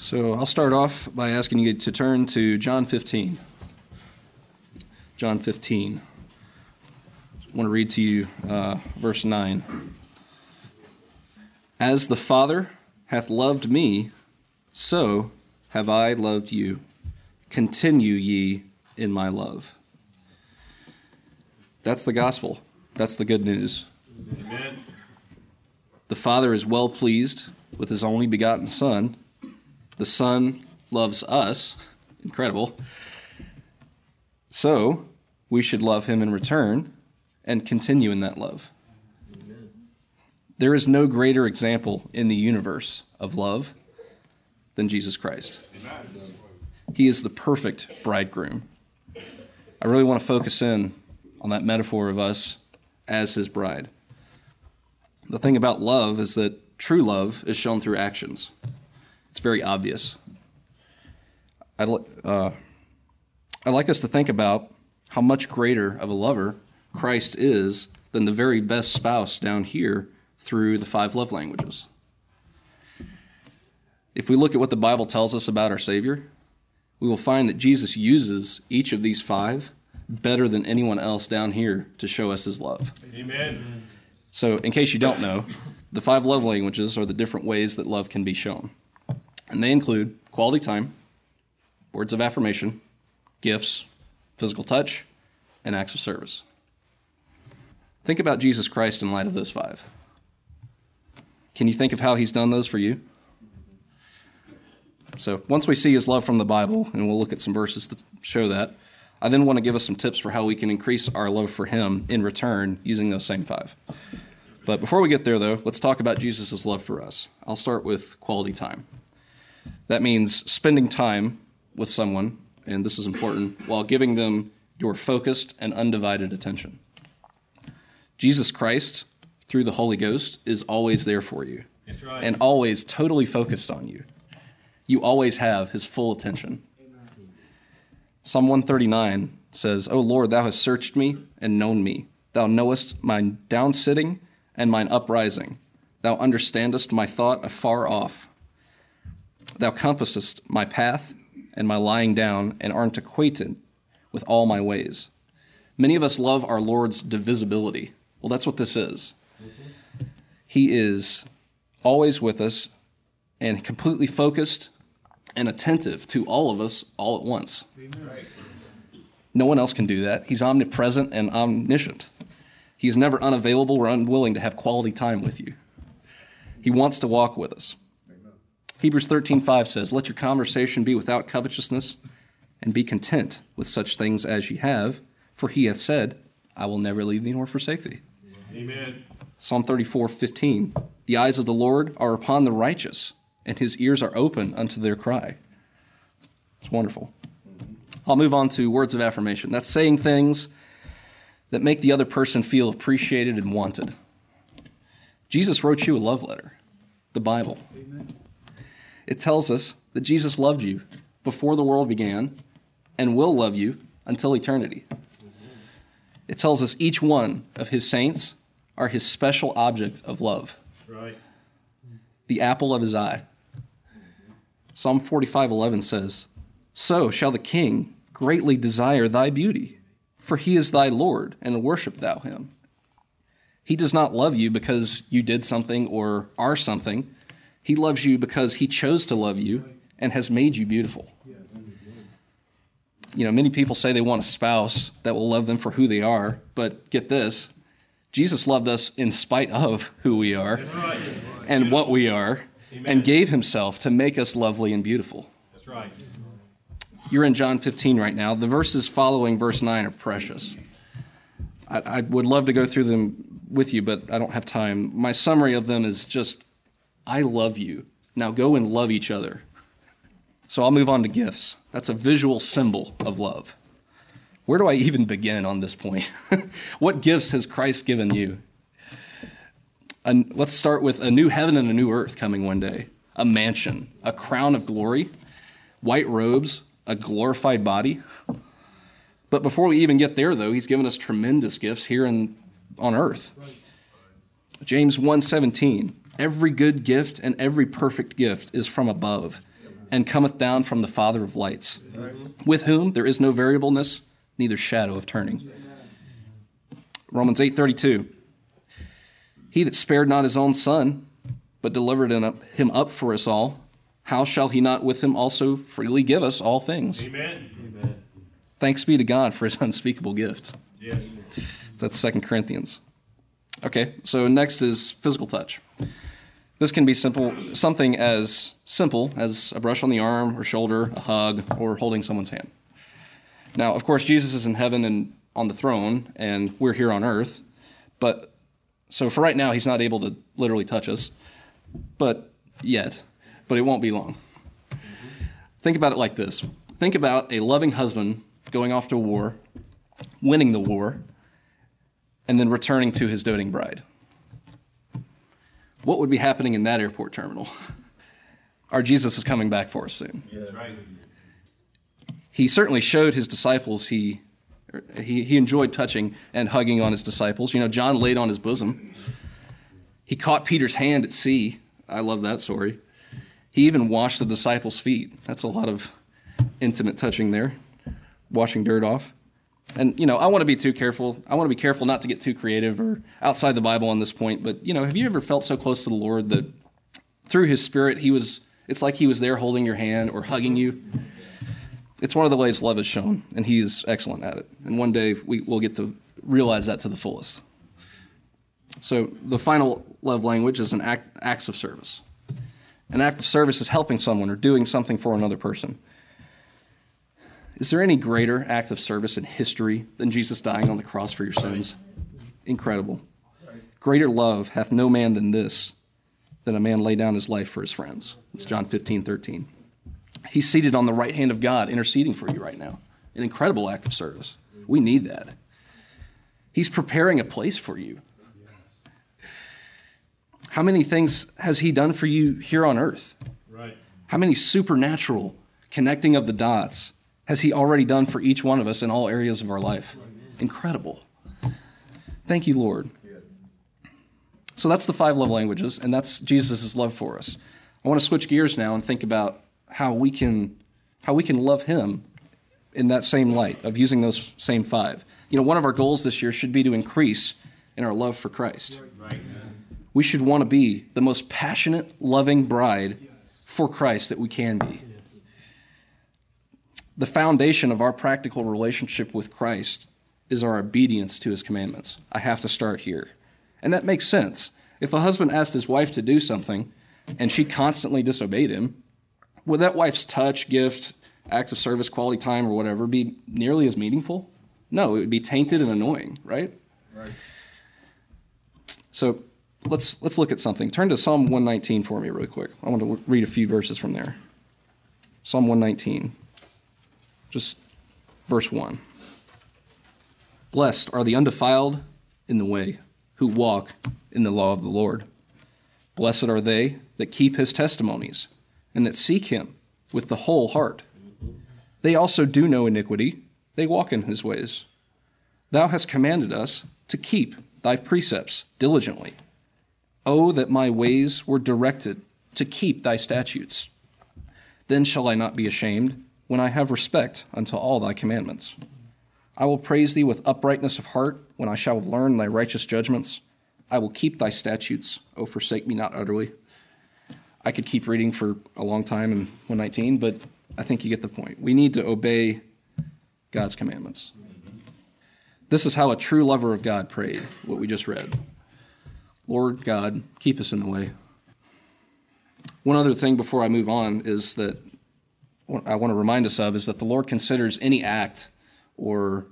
So I'll start off by asking you to turn to John 15. John 15. I want to read to you uh, verse 9. As the Father hath loved me, so have I loved you. Continue ye in my love. That's the gospel. That's the good news. Amen. The Father is well pleased with his only begotten Son. The Son loves us. Incredible. So, we should love him in return and continue in that love. There is no greater example in the universe of love than Jesus Christ. He is the perfect bridegroom. I really want to focus in on that metaphor of us as his bride. The thing about love is that true love is shown through actions. It's very obvious. I'd, uh, I'd like us to think about how much greater of a lover Christ is than the very best spouse down here through the five love languages. If we look at what the Bible tells us about our Savior, we will find that Jesus uses each of these five better than anyone else down here to show us his love. Amen. So, in case you don't know, the five love languages are the different ways that love can be shown. And they include quality time, words of affirmation, gifts, physical touch, and acts of service. Think about Jesus Christ in light of those five. Can you think of how he's done those for you? So, once we see his love from the Bible, and we'll look at some verses to show that, I then want to give us some tips for how we can increase our love for him in return using those same five. But before we get there, though, let's talk about Jesus' love for us. I'll start with quality time. That means spending time with someone, and this is important, while giving them your focused and undivided attention. Jesus Christ, through the Holy Ghost, is always there for you right. and always totally focused on you. You always have his full attention. Psalm 139 says, O Lord, thou hast searched me and known me. Thou knowest mine downsitting and mine uprising. Thou understandest my thought afar off. Thou compassest my path and my lying down, and art acquainted with all my ways. Many of us love our Lord's divisibility. Well, that's what this is. He is always with us and completely focused and attentive to all of us all at once. No one else can do that. He's omnipresent and omniscient. He is never unavailable or unwilling to have quality time with you. He wants to walk with us. Hebrews 13:5 says, "Let your conversation be without covetousness, and be content with such things as ye have, for he hath said, I will never leave thee nor forsake thee." Amen. Psalm 34:15, "The eyes of the Lord are upon the righteous, and his ears are open unto their cry. It's wonderful. I'll move on to words of affirmation. That's saying things that make the other person feel appreciated and wanted. Jesus wrote you a love letter, the Bible. Amen. It tells us that Jesus loved you before the world began and will love you until eternity. It tells us each one of his saints are his special object of love. Right. The apple of his eye. Psalm 45:11 says, "So shall the king greatly desire thy beauty, for he is thy Lord, and worship thou him." He does not love you because you did something or are something. He loves you because he chose to love you and has made you beautiful. You know, many people say they want a spouse that will love them for who they are, but get this Jesus loved us in spite of who we are and what we are and gave himself to make us lovely and beautiful. That's right. You're in John 15 right now. The verses following verse 9 are precious. I, I would love to go through them with you, but I don't have time. My summary of them is just I love you. Now go and love each other. So I'll move on to gifts. That's a visual symbol of love. Where do I even begin on this point? what gifts has Christ given you? And let's start with a new heaven and a new earth coming one day, a mansion, a crown of glory, white robes, a glorified body. But before we even get there, though, he's given us tremendous gifts here in, on earth. James 1:17 Every good gift and every perfect gift is from above and cometh down from the Father of lights, with whom there is no variableness, neither shadow of turning. Romans 8:32 He that spared not his own son, but delivered him up for us all, how shall he not with him also freely give us all things? Amen. Amen. Thanks be to God for his unspeakable gift. Yes. That's 2 Corinthians. Okay, so next is physical touch. This can be simple, something as simple as a brush on the arm or shoulder, a hug, or holding someone's hand. Now, of course, Jesus is in heaven and on the throne, and we're here on earth. But so for right now, he's not able to literally touch us, but yet, but it won't be long. Think about it like this think about a loving husband going off to war, winning the war, and then returning to his doting bride what would be happening in that airport terminal? Our Jesus is coming back for us soon. That's right. He certainly showed his disciples he, er, he, he enjoyed touching and hugging on his disciples. You know, John laid on his bosom. He caught Peter's hand at sea. I love that story. He even washed the disciples' feet. That's a lot of intimate touching there, washing dirt off. And you know, I want to be too careful. I want to be careful not to get too creative or outside the Bible on this point. But you know, have you ever felt so close to the Lord that through His Spirit, He was? It's like He was there holding your hand or hugging you. It's one of the ways love is shown, and He's excellent at it. And one day we will get to realize that to the fullest. So the final love language is an act, acts of service. An act of service is helping someone or doing something for another person. Is there any greater act of service in history than Jesus dying on the cross for your sins? Incredible. Greater love hath no man than this, than a man lay down his life for his friends. It's John 15, 13. He's seated on the right hand of God, interceding for you right now. An incredible act of service. We need that. He's preparing a place for you. How many things has He done for you here on earth? Right. How many supernatural connecting of the dots has He already done for each one of us in all areas of our life. Incredible. Thank you, Lord. So that's the five love languages, and that's Jesus' love for us. I want to switch gears now and think about how we can how we can love Him in that same light of using those same five. You know, one of our goals this year should be to increase in our love for Christ. We should want to be the most passionate, loving bride for Christ that we can be the foundation of our practical relationship with Christ is our obedience to his commandments. I have to start here. And that makes sense. If a husband asked his wife to do something and she constantly disobeyed him, would that wife's touch, gift, act of service, quality time, or whatever be nearly as meaningful? No, it would be tainted and annoying, right? Right. So let's let's look at something. Turn to Psalm 119 for me, really quick. I want to read a few verses from there. Psalm 119. Just verse 1. Blessed are the undefiled in the way, who walk in the law of the Lord. Blessed are they that keep his testimonies, and that seek him with the whole heart. They also do no iniquity, they walk in his ways. Thou hast commanded us to keep thy precepts diligently. Oh, that my ways were directed to keep thy statutes. Then shall I not be ashamed when I have respect unto all thy commandments. I will praise thee with uprightness of heart when I shall learn thy righteous judgments. I will keep thy statutes. O forsake me not utterly. I could keep reading for a long time in 119, but I think you get the point. We need to obey God's commandments. This is how a true lover of God prayed, what we just read. Lord God, keep us in the way. One other thing before I move on is that I want to remind us of is that the Lord considers any act or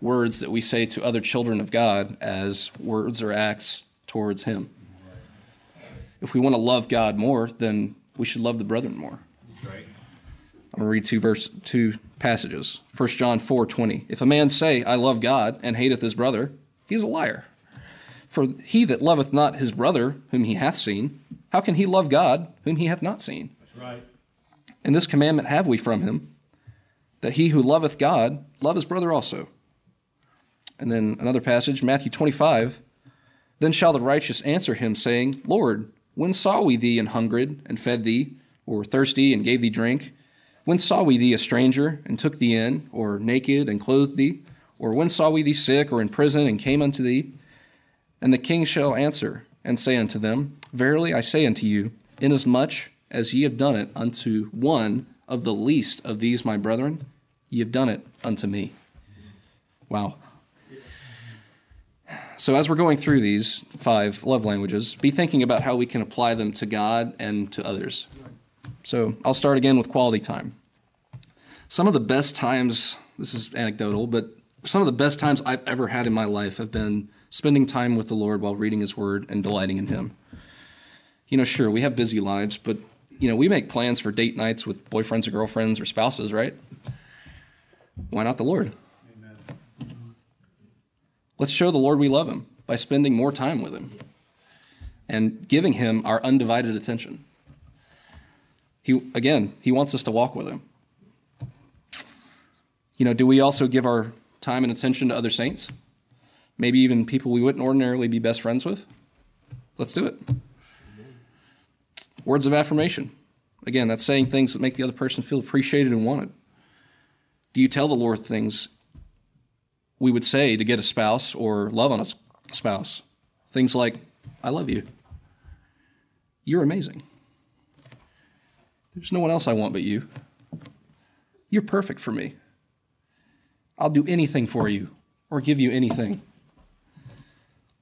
words that we say to other children of God as words or acts towards Him. If we want to love God more, then we should love the brethren more. Right. I'm going to read two verse two passages. 1 John 4 20. If a man say, I love God, and hateth his brother, he is a liar. For he that loveth not his brother whom he hath seen, how can he love God whom he hath not seen? That's right. And this commandment have we from him, that he who loveth God love his brother also. And then another passage, Matthew 25. Then shall the righteous answer him, saying, Lord, when saw we thee an hungered, and fed thee, or thirsty and gave thee drink? When saw we thee a stranger and took thee in, or naked and clothed thee? Or when saw we thee sick or in prison and came unto thee? And the king shall answer and say unto them, Verily I say unto you, inasmuch as ye have done it unto one of the least of these my brethren, ye have done it unto me. Wow. So, as we're going through these five love languages, be thinking about how we can apply them to God and to others. So, I'll start again with quality time. Some of the best times, this is anecdotal, but some of the best times I've ever had in my life have been spending time with the Lord while reading His Word and delighting in Him. You know, sure, we have busy lives, but, you know, we make plans for date nights with boyfriends or girlfriends or spouses, right? Why not the Lord? Amen. Let's show the Lord we love Him by spending more time with Him and giving Him our undivided attention. He, again, He wants us to walk with Him. You know, do we also give our time and attention to other saints? Maybe even people we wouldn't ordinarily be best friends with? Let's do it. Words of affirmation. Again, that's saying things that make the other person feel appreciated and wanted. Do you tell the Lord things we would say to get a spouse or love on a spouse? Things like, I love you. You're amazing. There's no one else I want but you. You're perfect for me. I'll do anything for you or give you anything.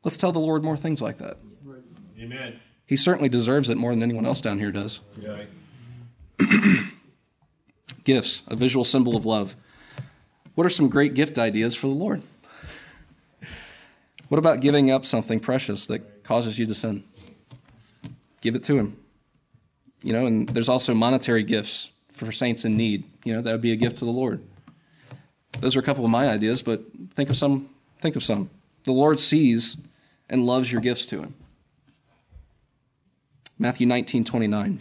Let's tell the Lord more things like that. Amen. He certainly deserves it more than anyone else down here does. Gifts, a visual symbol of love. What are some great gift ideas for the Lord? What about giving up something precious that causes you to sin? Give it to Him. You know, and there's also monetary gifts for saints in need. You know, that would be a gift to the Lord. Those are a couple of my ideas, but think of some. Think of some. The Lord sees and loves your gifts to him. Matthew 19, 29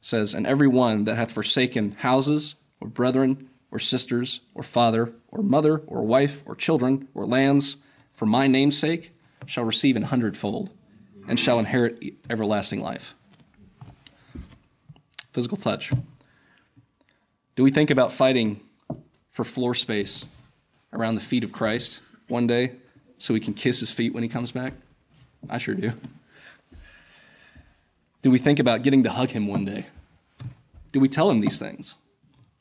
says, And every one that hath forsaken houses, or brethren, or sisters, or father, or mother, or wife, or children, or lands, for my name's sake, shall receive an hundredfold, and shall inherit everlasting life. Physical touch. Do we think about fighting for floor space around the feet of Christ one day so we can kiss his feet when he comes back? I sure do. Do we think about getting to hug him one day? Do we tell him these things?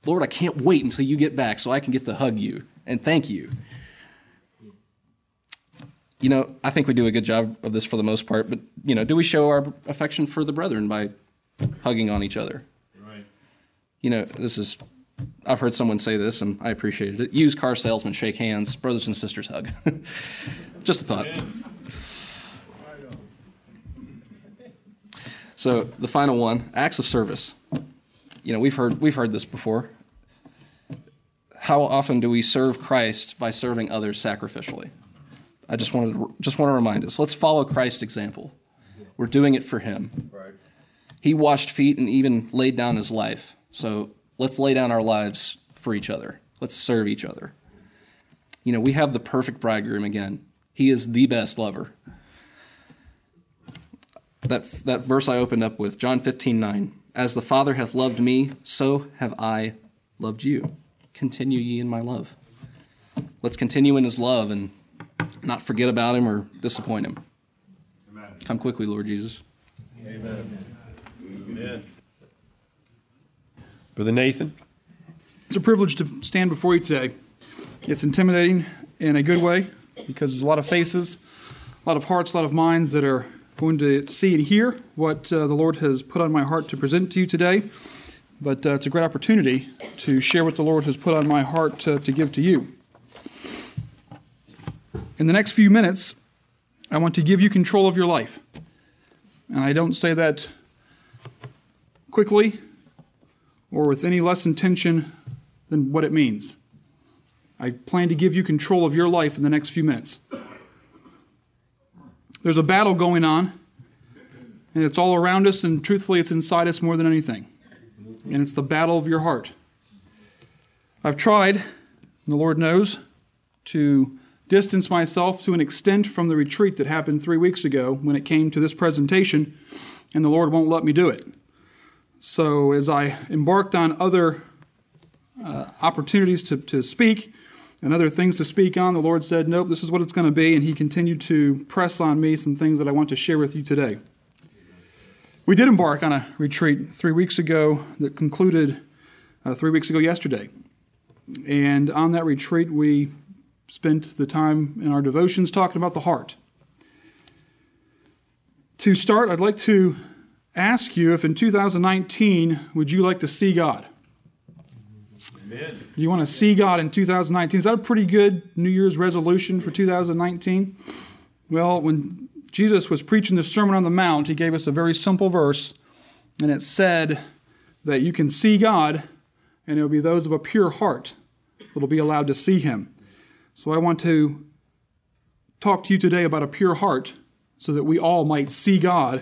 Lord, I can't wait until you get back so I can get to hug you and thank you. You know, I think we do a good job of this for the most part, but, you know, do we show our affection for the brethren by hugging on each other? Right. You know, this is, I've heard someone say this and I appreciated it. Used car salesmen shake hands, brothers and sisters hug. Just a thought. So the final one, acts of service. You know, we've heard we've heard this before. How often do we serve Christ by serving others sacrificially? I just wanted to, just want to remind us. Let's follow Christ's example. We're doing it for Him. Right. He washed feet and even laid down His life. So let's lay down our lives for each other. Let's serve each other. You know, we have the perfect bridegroom again. He is the best lover that, that verse I opened up with, John 15, 9. As the Father hath loved me, so have I loved you. Continue ye in my love. Let's continue in his love and not forget about him or disappoint him. Amen. Come quickly, Lord Jesus. Amen. Amen. Brother Nathan. It's a privilege to stand before you today. It's intimidating in a good way because there's a lot of faces, a lot of hearts, a lot of minds that are going to see and hear what uh, the Lord has put on my heart to present to you today. But uh, it's a great opportunity to share what the Lord has put on my heart to, to give to you. In the next few minutes, I want to give you control of your life. And I don't say that quickly or with any less intention than what it means. I plan to give you control of your life in the next few minutes. There's a battle going on, and it's all around us, and truthfully, it's inside us more than anything. And it's the battle of your heart. I've tried, and the Lord knows, to distance myself to an extent from the retreat that happened three weeks ago when it came to this presentation, and the Lord won't let me do it. So, as I embarked on other uh, opportunities to, to speak and other things to speak on, the Lord said, Nope, this is what it's going to be. And He continued to press on me some things that I want to share with you today. We did embark on a retreat three weeks ago that concluded uh, three weeks ago yesterday. And on that retreat, we spent the time in our devotions talking about the heart. To start, I'd like to ask you if in 2019, would you like to see God? Amen. You want to see God in 2019? Is that a pretty good New Year's resolution for 2019? Well, when Jesus was preaching the Sermon on the Mount, he gave us a very simple verse, and it said that you can see God, and it will be those of a pure heart that will be allowed to see him. So I want to talk to you today about a pure heart so that we all might see God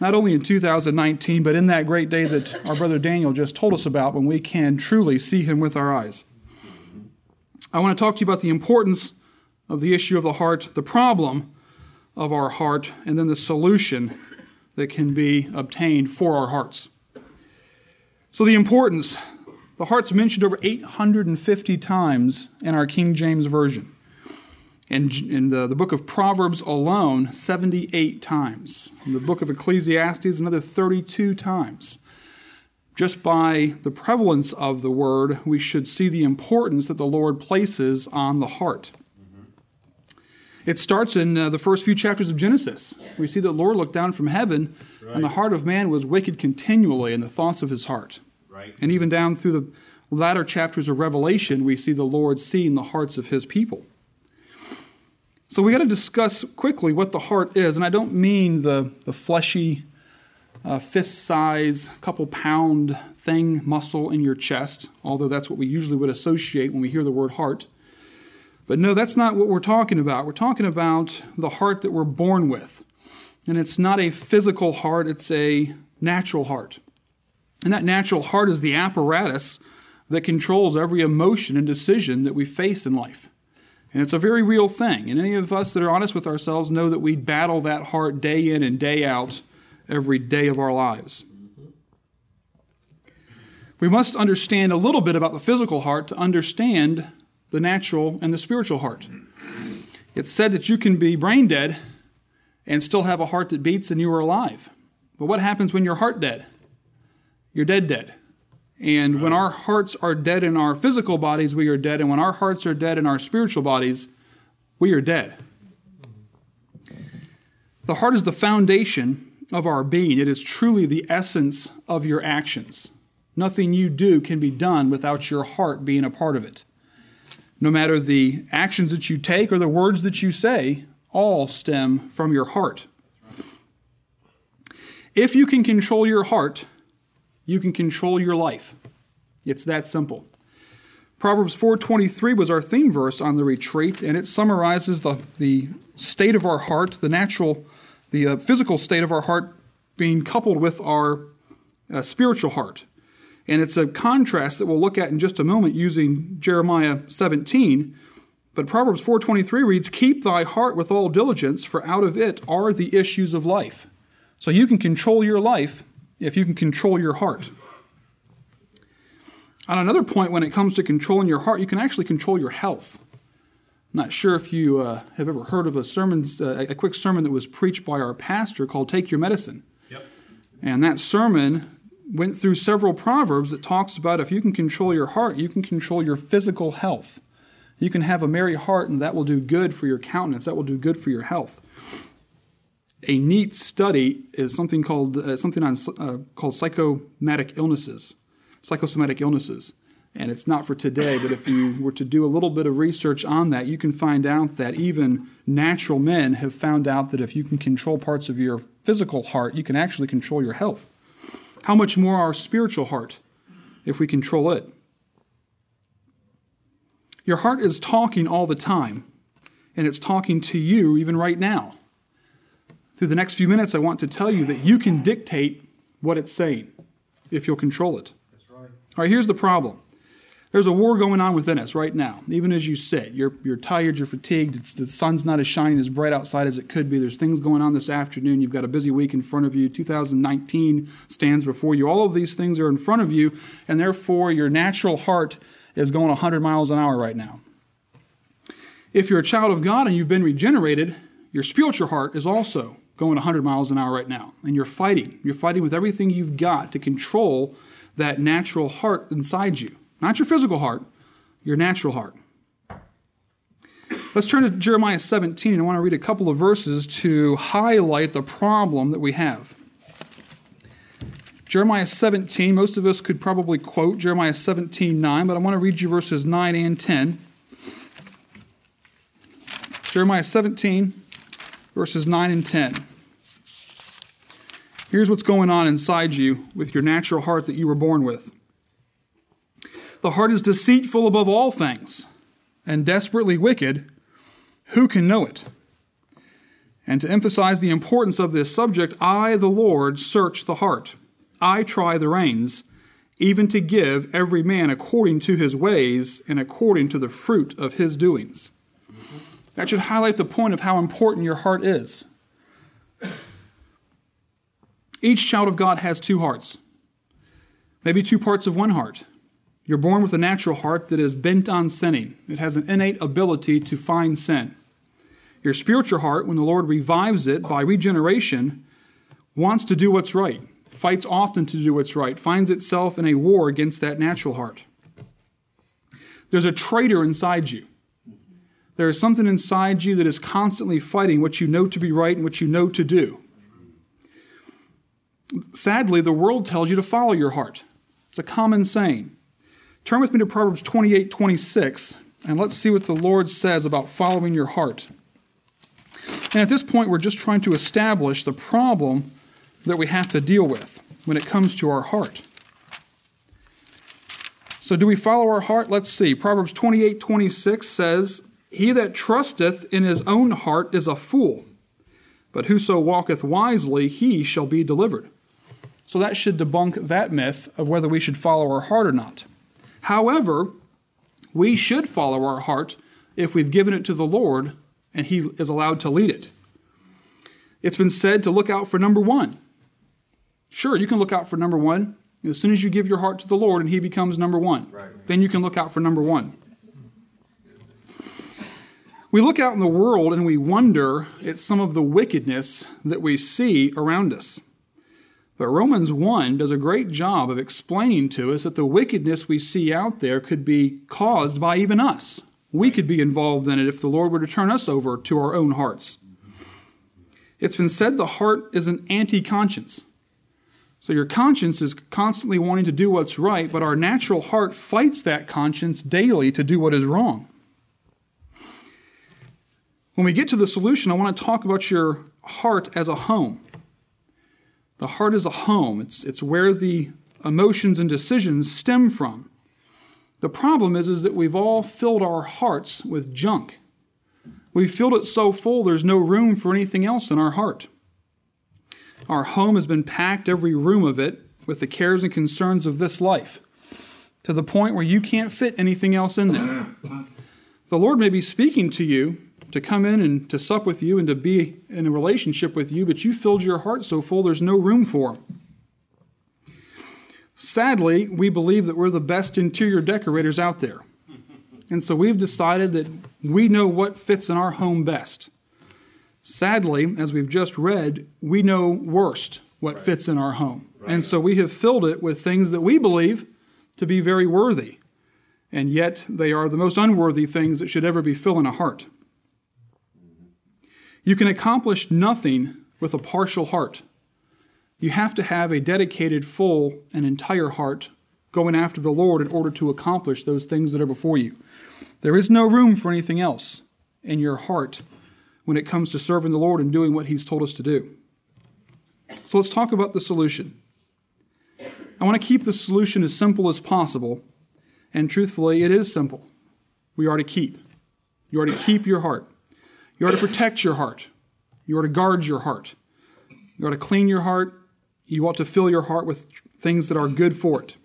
not only in 2019, but in that great day that our brother Daniel just told us about when we can truly see him with our eyes. I want to talk to you about the importance of the issue of the heart, the problem of our heart, and then the solution that can be obtained for our hearts. So, the importance the heart's mentioned over 850 times in our King James Version in, in the, the book of Proverbs alone, 78 times. In the book of Ecclesiastes, another 32 times. Just by the prevalence of the word, we should see the importance that the Lord places on the heart. It starts in uh, the first few chapters of Genesis. We see that Lord looked down from heaven, right. and the heart of man was wicked continually in the thoughts of his heart. Right. And even down through the latter chapters of Revelation, we see the Lord seeing the hearts of his people. So we got to discuss quickly what the heart is, and I don't mean the the fleshy, uh, fist size, couple pound thing muscle in your chest, although that's what we usually would associate when we hear the word heart. But no, that's not what we're talking about. We're talking about the heart that we're born with. And it's not a physical heart, it's a natural heart. And that natural heart is the apparatus that controls every emotion and decision that we face in life. And it's a very real thing. And any of us that are honest with ourselves know that we battle that heart day in and day out every day of our lives. We must understand a little bit about the physical heart to understand the natural and the spiritual heart. It's said that you can be brain dead and still have a heart that beats and you are alive. But what happens when you're heart dead? You're dead dead. And when our hearts are dead in our physical bodies, we are dead. And when our hearts are dead in our spiritual bodies, we are dead. The heart is the foundation of our being, it is truly the essence of your actions. Nothing you do can be done without your heart being a part of it. No matter the actions that you take or the words that you say, all stem from your heart. If you can control your heart, you can control your life. It's that simple. Proverbs 4:23 was our theme verse on the retreat, and it summarizes the, the state of our heart, the natural, the uh, physical state of our heart being coupled with our uh, spiritual heart. And it's a contrast that we'll look at in just a moment using Jeremiah 17. But Proverbs 4:23 reads, "Keep thy heart with all diligence, for out of it are the issues of life." So you can control your life if you can control your heart. On another point, when it comes to controlling your heart, you can actually control your health. I'm not sure if you uh, have ever heard of a sermon, uh, a quick sermon that was preached by our pastor called "Take Your Medicine." Yep. And that sermon went through several proverbs that talks about if you can control your heart, you can control your physical health. You can have a merry heart, and that will do good for your countenance. That will do good for your health a neat study is something called uh, something on uh, called psychosomatic illnesses, psychosomatic illnesses, and it's not for today. But if you were to do a little bit of research on that, you can find out that even natural men have found out that if you can control parts of your physical heart, you can actually control your health. How much more our spiritual heart, if we control it? Your heart is talking all the time, and it's talking to you even right now. Through the next few minutes, I want to tell you that you can dictate what it's saying if you'll control it. That's right. All right, here's the problem There's a war going on within us right now. Even as you sit, you're, you're tired, you're fatigued, it's, the sun's not as shining as bright outside as it could be. There's things going on this afternoon. You've got a busy week in front of you. 2019 stands before you. All of these things are in front of you, and therefore your natural heart is going 100 miles an hour right now. If you're a child of God and you've been regenerated, your spiritual heart is also going 100 miles an hour right now. And you're fighting. You're fighting with everything you've got to control that natural heart inside you. Not your physical heart, your natural heart. Let's turn to Jeremiah 17. I want to read a couple of verses to highlight the problem that we have. Jeremiah 17, most of us could probably quote Jeremiah 17, 9, but I want to read you verses 9 and 10. Jeremiah 17, verses 9 and 10. Here's what's going on inside you with your natural heart that you were born with. The heart is deceitful above all things and desperately wicked. Who can know it? And to emphasize the importance of this subject, I, the Lord, search the heart. I try the reins, even to give every man according to his ways and according to the fruit of his doings. That should highlight the point of how important your heart is. Each child of God has two hearts, maybe two parts of one heart. You're born with a natural heart that is bent on sinning. It has an innate ability to find sin. Your spiritual heart, when the Lord revives it by regeneration, wants to do what's right, fights often to do what's right, finds itself in a war against that natural heart. There's a traitor inside you. There is something inside you that is constantly fighting what you know to be right and what you know to do. Sadly, the world tells you to follow your heart. It's a common saying. Turn with me to Proverbs 28 26, and let's see what the Lord says about following your heart. And at this point, we're just trying to establish the problem that we have to deal with when it comes to our heart. So, do we follow our heart? Let's see. Proverbs 28 26 says, He that trusteth in his own heart is a fool, but whoso walketh wisely, he shall be delivered. So, that should debunk that myth of whether we should follow our heart or not. However, we should follow our heart if we've given it to the Lord and He is allowed to lead it. It's been said to look out for number one. Sure, you can look out for number one. As soon as you give your heart to the Lord and He becomes number one, right. then you can look out for number one. We look out in the world and we wonder at some of the wickedness that we see around us. But Romans 1 does a great job of explaining to us that the wickedness we see out there could be caused by even us. We could be involved in it if the Lord were to turn us over to our own hearts. It's been said the heart is an anti conscience. So your conscience is constantly wanting to do what's right, but our natural heart fights that conscience daily to do what is wrong. When we get to the solution, I want to talk about your heart as a home. The heart is a home, it's, it's where the emotions and decisions stem from. The problem is, is that we've all filled our hearts with junk. We've filled it so full there's no room for anything else in our heart. Our home has been packed, every room of it, with the cares and concerns of this life, to the point where you can't fit anything else in there. The Lord may be speaking to you to come in and to sup with you and to be in a relationship with you, but you filled your heart so full there's no room for him. Sadly, we believe that we're the best interior decorators out there. And so we've decided that we know what fits in our home best. Sadly, as we've just read, we know worst what right. fits in our home. Right. And so we have filled it with things that we believe to be very worthy. And yet they are the most unworthy things that should ever be filling a heart. You can accomplish nothing with a partial heart. You have to have a dedicated, full, and entire heart going after the Lord in order to accomplish those things that are before you. There is no room for anything else in your heart when it comes to serving the Lord and doing what He's told us to do. So let's talk about the solution. I want to keep the solution as simple as possible, and truthfully, it is simple. We are to keep. You are to keep your heart. You are to protect your heart. You are to guard your heart. You are to clean your heart. You ought to fill your heart with things that are good for it.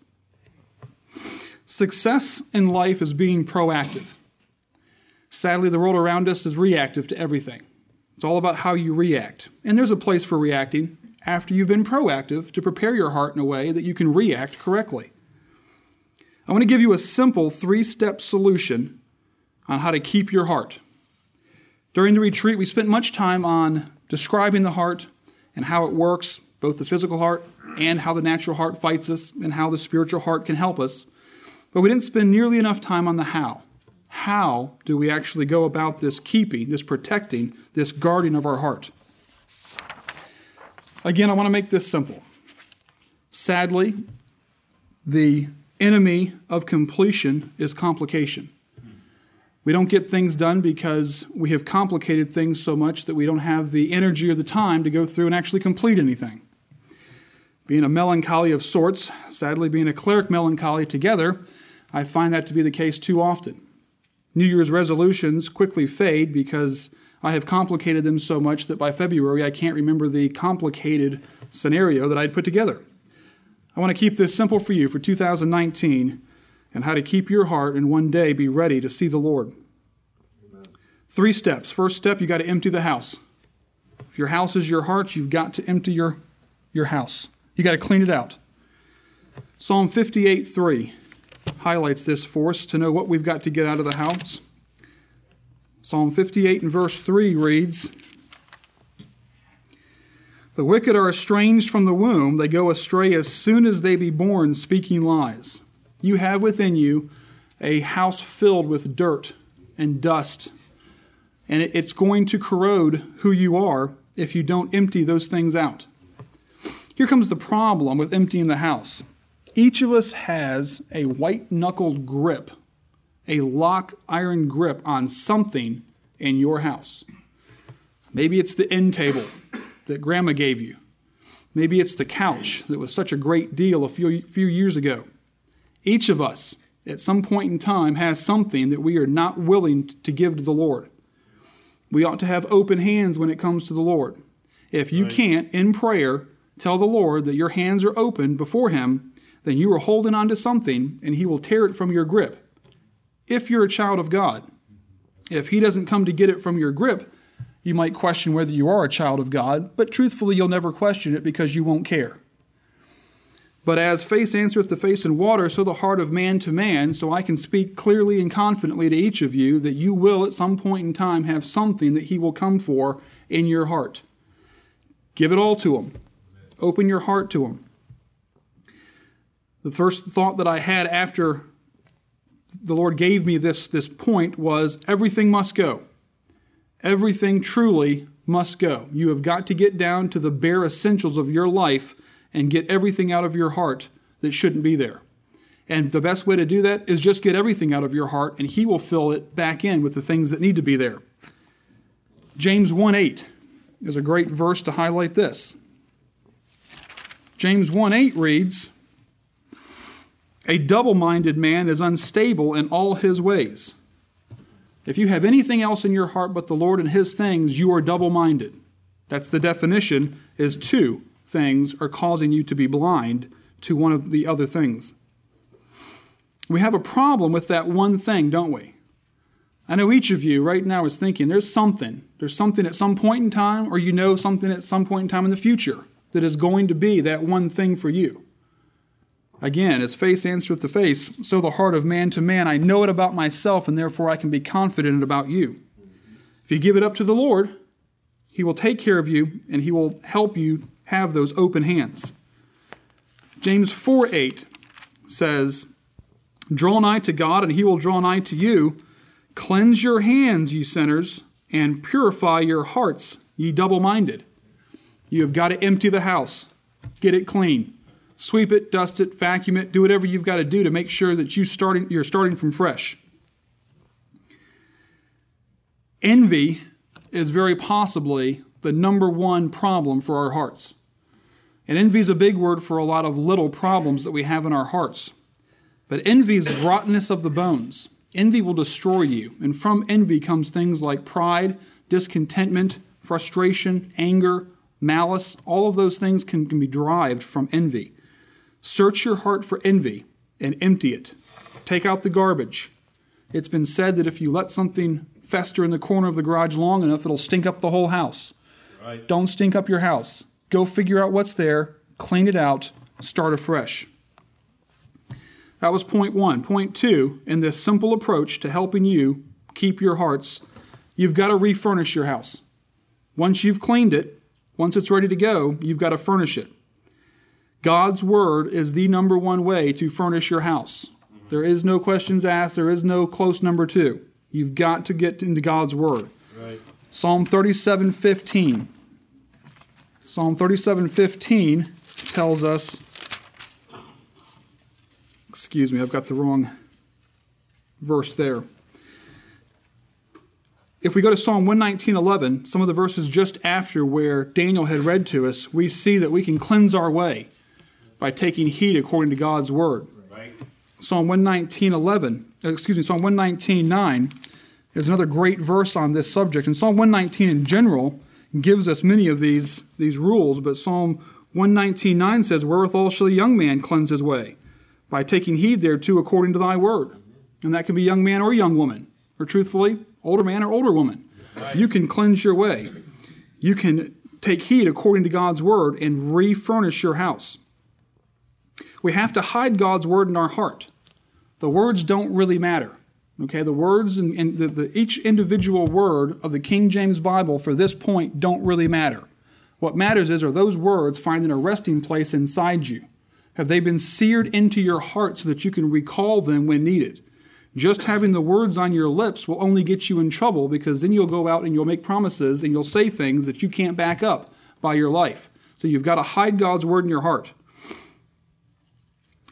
Success in life is being proactive. Sadly, the world around us is reactive to everything. It's all about how you react. And there's a place for reacting after you've been proactive to prepare your heart in a way that you can react correctly. I want to give you a simple three step solution on how to keep your heart. During the retreat, we spent much time on describing the heart and how it works, both the physical heart and how the natural heart fights us and how the spiritual heart can help us. But we didn't spend nearly enough time on the how. How do we actually go about this keeping, this protecting, this guarding of our heart? Again, I want to make this simple. Sadly, the enemy of completion is complication. We don't get things done because we have complicated things so much that we don't have the energy or the time to go through and actually complete anything. Being a melancholy of sorts, sadly, being a choleric melancholy together, I find that to be the case too often. New Year's resolutions quickly fade because I have complicated them so much that by February I can't remember the complicated scenario that I'd put together. I want to keep this simple for you for 2019 and how to keep your heart and one day be ready to see the Lord. Amen. Three steps. First step, you got to empty the house. If your house is your heart, you've got to empty your, your house. You got to clean it out. Psalm 58 3 highlights this for us to know what we've got to get out of the house. Psalm 58 and verse 3 reads The wicked are estranged from the womb, they go astray as soon as they be born, speaking lies. You have within you a house filled with dirt and dust, and it's going to corrode who you are if you don't empty those things out. Here comes the problem with emptying the house. Each of us has a white knuckled grip, a lock iron grip on something in your house. Maybe it's the end table that grandma gave you. Maybe it's the couch that was such a great deal a few, few years ago. Each of us, at some point in time, has something that we are not willing to give to the Lord. We ought to have open hands when it comes to the Lord. If you right. can't, in prayer, tell the Lord that your hands are open before Him, then you are holding on to something and He will tear it from your grip. If you're a child of God, if He doesn't come to get it from your grip, you might question whether you are a child of God, but truthfully, you'll never question it because you won't care. But as face answereth to face in water, so the heart of man to man, so I can speak clearly and confidently to each of you that you will at some point in time have something that He will come for in your heart. Give it all to Him. Open your heart to Him. The first thought that I had after the Lord gave me this, this point was everything must go. Everything truly must go. You have got to get down to the bare essentials of your life and get everything out of your heart that shouldn't be there. And the best way to do that is just get everything out of your heart, and He will fill it back in with the things that need to be there. James 1 8 is a great verse to highlight this. James 1 8 reads, A double minded man is unstable in all his ways. If you have anything else in your heart but the Lord and his things, you are double minded. That's the definition, is two things are causing you to be blind to one of the other things. We have a problem with that one thing, don't we? I know each of you right now is thinking there's something. There's something at some point in time, or you know something at some point in time in the future that is going to be that one thing for you. Again, as face answereth to face, so the heart of man to man. I know it about myself, and therefore I can be confident about you. If you give it up to the Lord, He will take care of you, and He will help you have those open hands. James 4 8 says, Draw nigh to God, and he will draw nigh to you. Cleanse your hands, ye sinners, and purify your hearts, ye double minded. You have got to empty the house, get it clean. Sweep it, dust it, vacuum it, do whatever you've got to do to make sure that you starting, you're starting from fresh. Envy is very possibly the number one problem for our hearts. And envy is a big word for a lot of little problems that we have in our hearts. But envy is rottenness of the bones. Envy will destroy you. And from envy comes things like pride, discontentment, frustration, anger, malice. All of those things can, can be derived from envy. Search your heart for envy and empty it. Take out the garbage. It's been said that if you let something fester in the corner of the garage long enough, it'll stink up the whole house. Right. Don't stink up your house. Go figure out what's there, clean it out, start afresh. That was point one. Point two, in this simple approach to helping you keep your hearts, you've got to refurnish your house. Once you've cleaned it, once it's ready to go, you've got to furnish it. God's word is the number one way to furnish your house. There is no questions asked, there is no close number two. You've got to get into God's word. Right. Psalm 37:15. Psalm 37:15 tells us Excuse me, I've got the wrong verse there. If we go to Psalm 119:11, some of the verses just after where Daniel had read to us, we see that we can cleanse our way by taking heed according to God's word. Right. Psalm 119:11, uh, excuse me, Psalm 119:9 is another great verse on this subject. And Psalm 119 in general gives us many of these, these rules, but Psalm 119:9 says, Wherewithal shall a young man cleanse his way? By taking heed thereto according to thy word. And that can be young man or young woman, or truthfully, older man or older woman. You can cleanse your way. You can take heed according to God's word and refurnish your house. We have to hide God's word in our heart. The words don't really matter. Okay, the words and, the, the, each individual word of the King James Bible for this point don't really matter. What matters is are those words finding a resting place inside you? Have they been seared into your heart so that you can recall them when needed? Just having the words on your lips will only get you in trouble because then you'll go out and you'll make promises and you'll say things that you can't back up by your life. So you've got to hide God's word in your heart.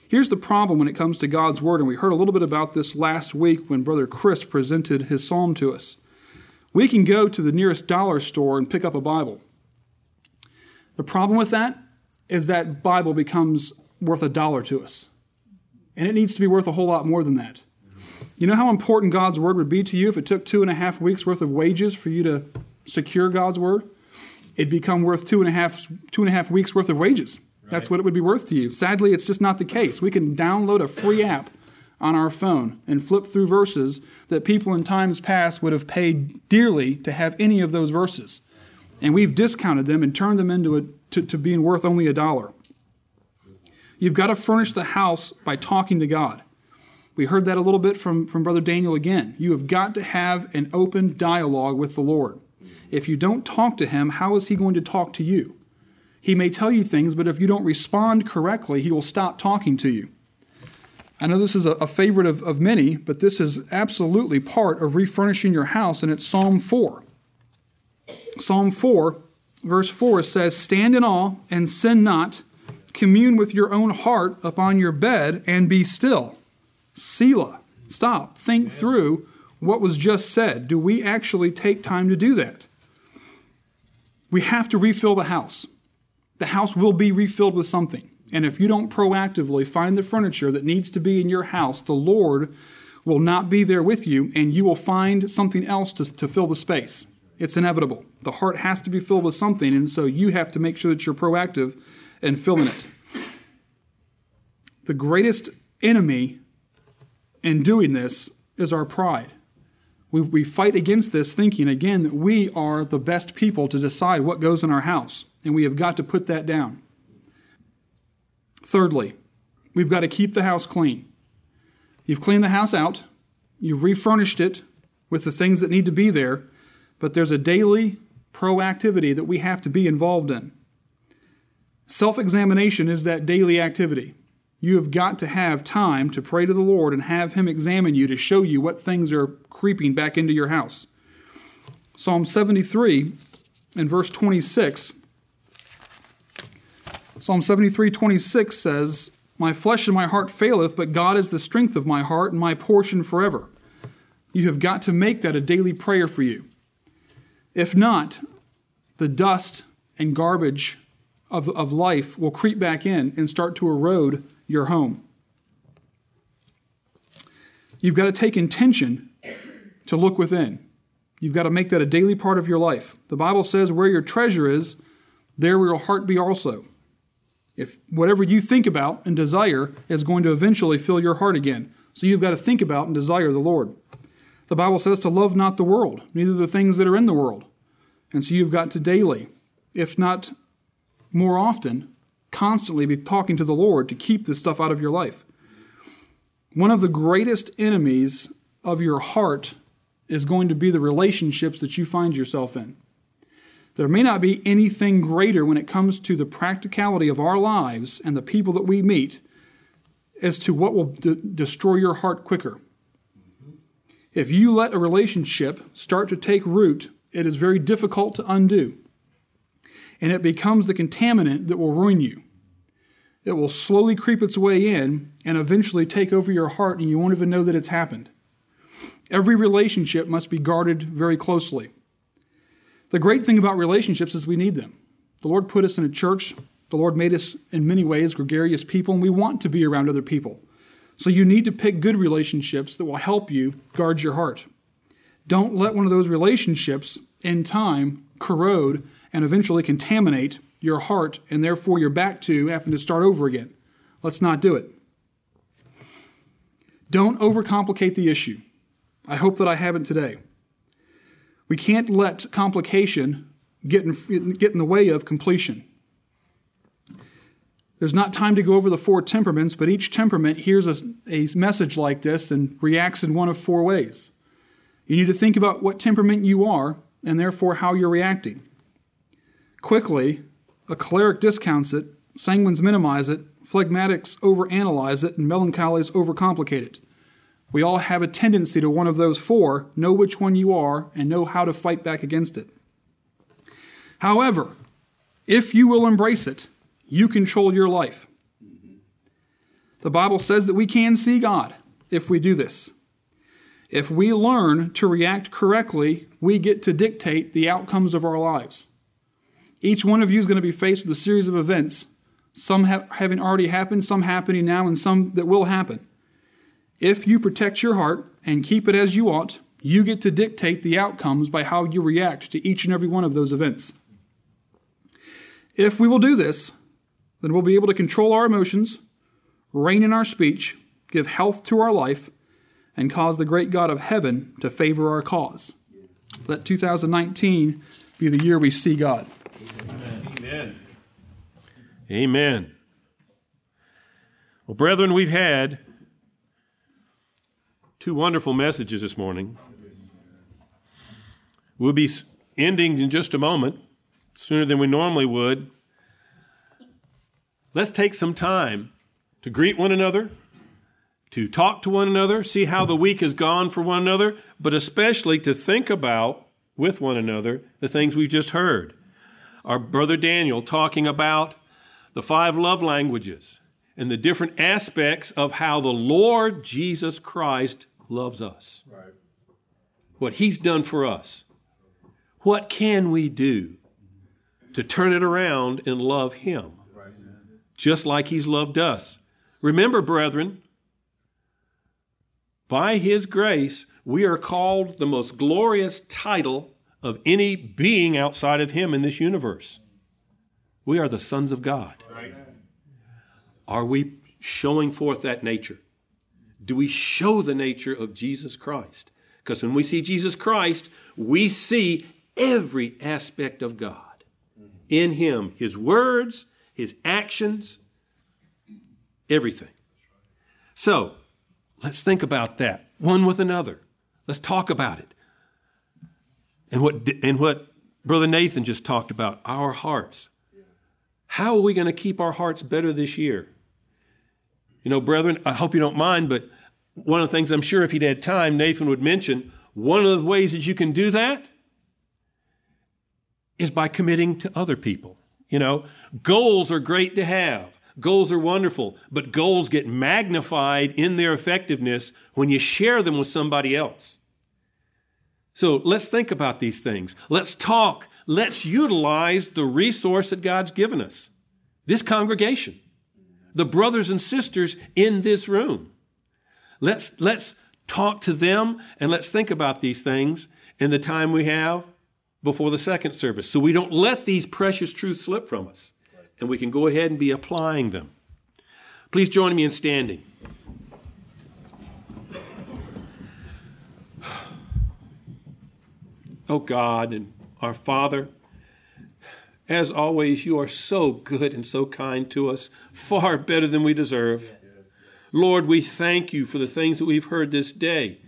Here's the problem when it comes to God's Word, and we heard a little bit about this last week when Brother Chris presented his psalm to us. We can go to the nearest dollar store and pick up a Bible. The problem with that is that Bible becomes worth a dollar to us, and it needs to be worth a whole lot more than that. You know how important God's Word would be to you if it took two and a half weeks worth of wages for you to secure God's Word? It'd become worth two and a half, two and a half weeks worth of wages. That's what it would be worth to you. Sadly, it's just not the case. We can download a free app on our phone and flip through verses that people in times past would have paid dearly to have any of those verses. And we've discounted them and turned them into a, to, to being worth only a dollar. You've got to furnish the house by talking to God. We heard that a little bit from, from Brother Daniel again. You have got to have an open dialogue with the Lord. If you don't talk to Him, how is He going to talk to you? He may tell you things, but if you don't respond correctly, he will stop talking to you. I know this is a, a favorite of, of many, but this is absolutely part of refurnishing your house, and it's Psalm 4. Psalm 4, verse 4 says, Stand in awe and sin not, commune with your own heart upon your bed, and be still. Selah. Stop. Think through what was just said. Do we actually take time to do that? We have to refill the house the house will be refilled with something. And if you don't proactively find the furniture that needs to be in your house, the Lord will not be there with you, and you will find something else to, to fill the space. It's inevitable. The heart has to be filled with something, and so you have to make sure that you're proactive in filling it. The greatest enemy in doing this is our pride. We, we fight against this thinking, again, that we are the best people to decide what goes in our house and we have got to put that down. Thirdly, we've got to keep the house clean. You've cleaned the house out, you've refurnished it with the things that need to be there, but there's a daily proactivity that we have to be involved in. Self examination is that daily activity. You have got to have time to pray to the Lord and have Him examine you to show you what things are creeping back into your house. Psalm 73 and verse 26 Psalm 73 26 says, My flesh and my heart faileth, but God is the strength of my heart and my portion forever. You have got to make that a daily prayer for you. If not, the dust and garbage of, of life will creep back in and start to erode your home. You've got to take intention to look within. You've got to make that a daily part of your life. The Bible says, Where your treasure is, there will your heart be also. If whatever you think about and desire is going to eventually fill your heart again. So you've got to think about and desire the Lord. The Bible says to love not the world, neither the things that are in the world. And so you've got to daily, if not more often, constantly be talking to the Lord to keep this stuff out of your life. One of the greatest enemies of your heart is going to be the relationships that you find yourself in. There may not be anything greater when it comes to the practicality of our lives and the people that we meet as to what will de- destroy your heart quicker. If you let a relationship start to take root, it is very difficult to undo. And it becomes the contaminant that will ruin you. It will slowly creep its way in and eventually take over your heart, and you won't even know that it's happened. Every relationship must be guarded very closely. The great thing about relationships is we need them. The Lord put us in a church. The Lord made us in many ways gregarious people, and we want to be around other people. So you need to pick good relationships that will help you guard your heart. Don't let one of those relationships in time corrode and eventually contaminate your heart, and therefore you're back to having to start over again. Let's not do it. Don't overcomplicate the issue. I hope that I haven't today. We can't let complication get in, get in the way of completion. There's not time to go over the four temperaments, but each temperament hears a, a message like this and reacts in one of four ways. You need to think about what temperament you are and therefore how you're reacting. Quickly, a choleric discounts it, sanguines minimize it, phlegmatics overanalyze it, and melancholies overcomplicate it. We all have a tendency to one of those four, know which one you are, and know how to fight back against it. However, if you will embrace it, you control your life. The Bible says that we can see God if we do this. If we learn to react correctly, we get to dictate the outcomes of our lives. Each one of you is going to be faced with a series of events, some having already happened, some happening now, and some that will happen. If you protect your heart and keep it as you ought, you get to dictate the outcomes by how you react to each and every one of those events. If we will do this, then we'll be able to control our emotions, rein in our speech, give health to our life, and cause the great God of heaven to favor our cause. Let 2019 be the year we see God. Amen. Amen. Well, brethren, we've had two wonderful messages this morning. We'll be ending in just a moment, sooner than we normally would. Let's take some time to greet one another, to talk to one another, see how the week has gone for one another, but especially to think about with one another the things we've just heard. Our brother Daniel talking about the five love languages and the different aspects of how the Lord Jesus Christ loves us. Right. What he's done for us. What can we do to turn it around and love him? Right. Just like he's loved us. Remember, brethren, by his grace, we are called the most glorious title of any being outside of him in this universe. We are the sons of God. Right. Are we showing forth that nature? Do we show the nature of Jesus Christ? Because when we see Jesus Christ, we see every aspect of God in Him His words, His actions, everything. So, let's think about that one with another. Let's talk about it. And what, and what Brother Nathan just talked about, our hearts. How are we going to keep our hearts better this year? You know, brethren, I hope you don't mind, but one of the things I'm sure if he'd had time, Nathan would mention, one of the ways that you can do that is by committing to other people. You know, goals are great to have. Goals are wonderful, but goals get magnified in their effectiveness when you share them with somebody else. So let's think about these things. Let's talk. Let's utilize the resource that God's given us this congregation the brothers and sisters in this room. Let's, let's talk to them and let's think about these things in the time we have before the second service so we don't let these precious truths slip from us and we can go ahead and be applying them. Please join me in standing. Oh God and our Father, as always, you are so good and so kind to us, far better than we deserve. Lord, we thank you for the things that we've heard this day,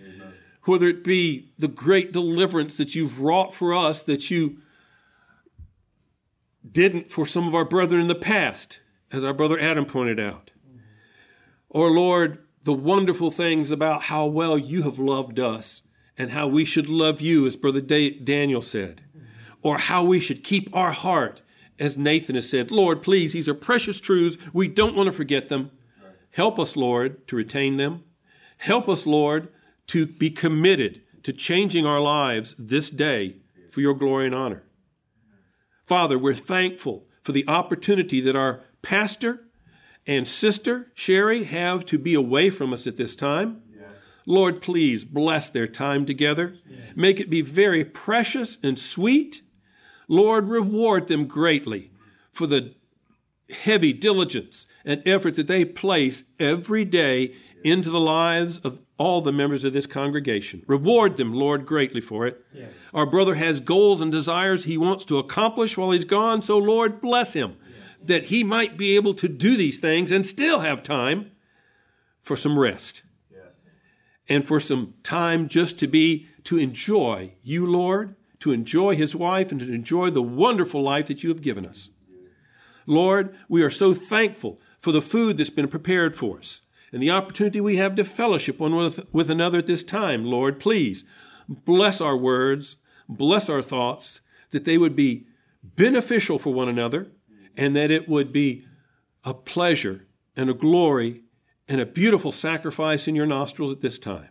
whether it be the great deliverance that you've wrought for us that you didn't for some of our brethren in the past, as our brother Adam pointed out. Or, Lord, the wonderful things about how well you have loved us and how we should love you, as Brother Daniel said, or how we should keep our heart, as Nathan has said. Lord, please, these are precious truths. We don't want to forget them. Help us, Lord, to retain them. Help us, Lord, to be committed to changing our lives this day for your glory and honor. Father, we're thankful for the opportunity that our pastor and sister, Sherry, have to be away from us at this time. Lord, please bless their time together. Yes. Make it be very precious and sweet. Lord, reward them greatly for the heavy diligence and effort that they place every day into the lives of all the members of this congregation. Reward them, Lord, greatly for it. Yes. Our brother has goals and desires he wants to accomplish while he's gone, so Lord, bless him yes. that he might be able to do these things and still have time for some rest and for some time just to be, to enjoy you, Lord, to enjoy his wife, and to enjoy the wonderful life that you have given us. Lord, we are so thankful for the food that's been prepared for us and the opportunity we have to fellowship one with, with another at this time. Lord, please bless our words, bless our thoughts, that they would be beneficial for one another, and that it would be a pleasure and a glory and a beautiful sacrifice in your nostrils at this time.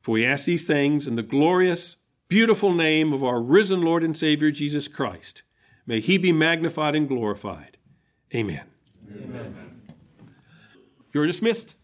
For we ask these things in the glorious, beautiful name of our risen Lord and Savior Jesus Christ. May he be magnified and glorified. Amen. Amen. You're dismissed.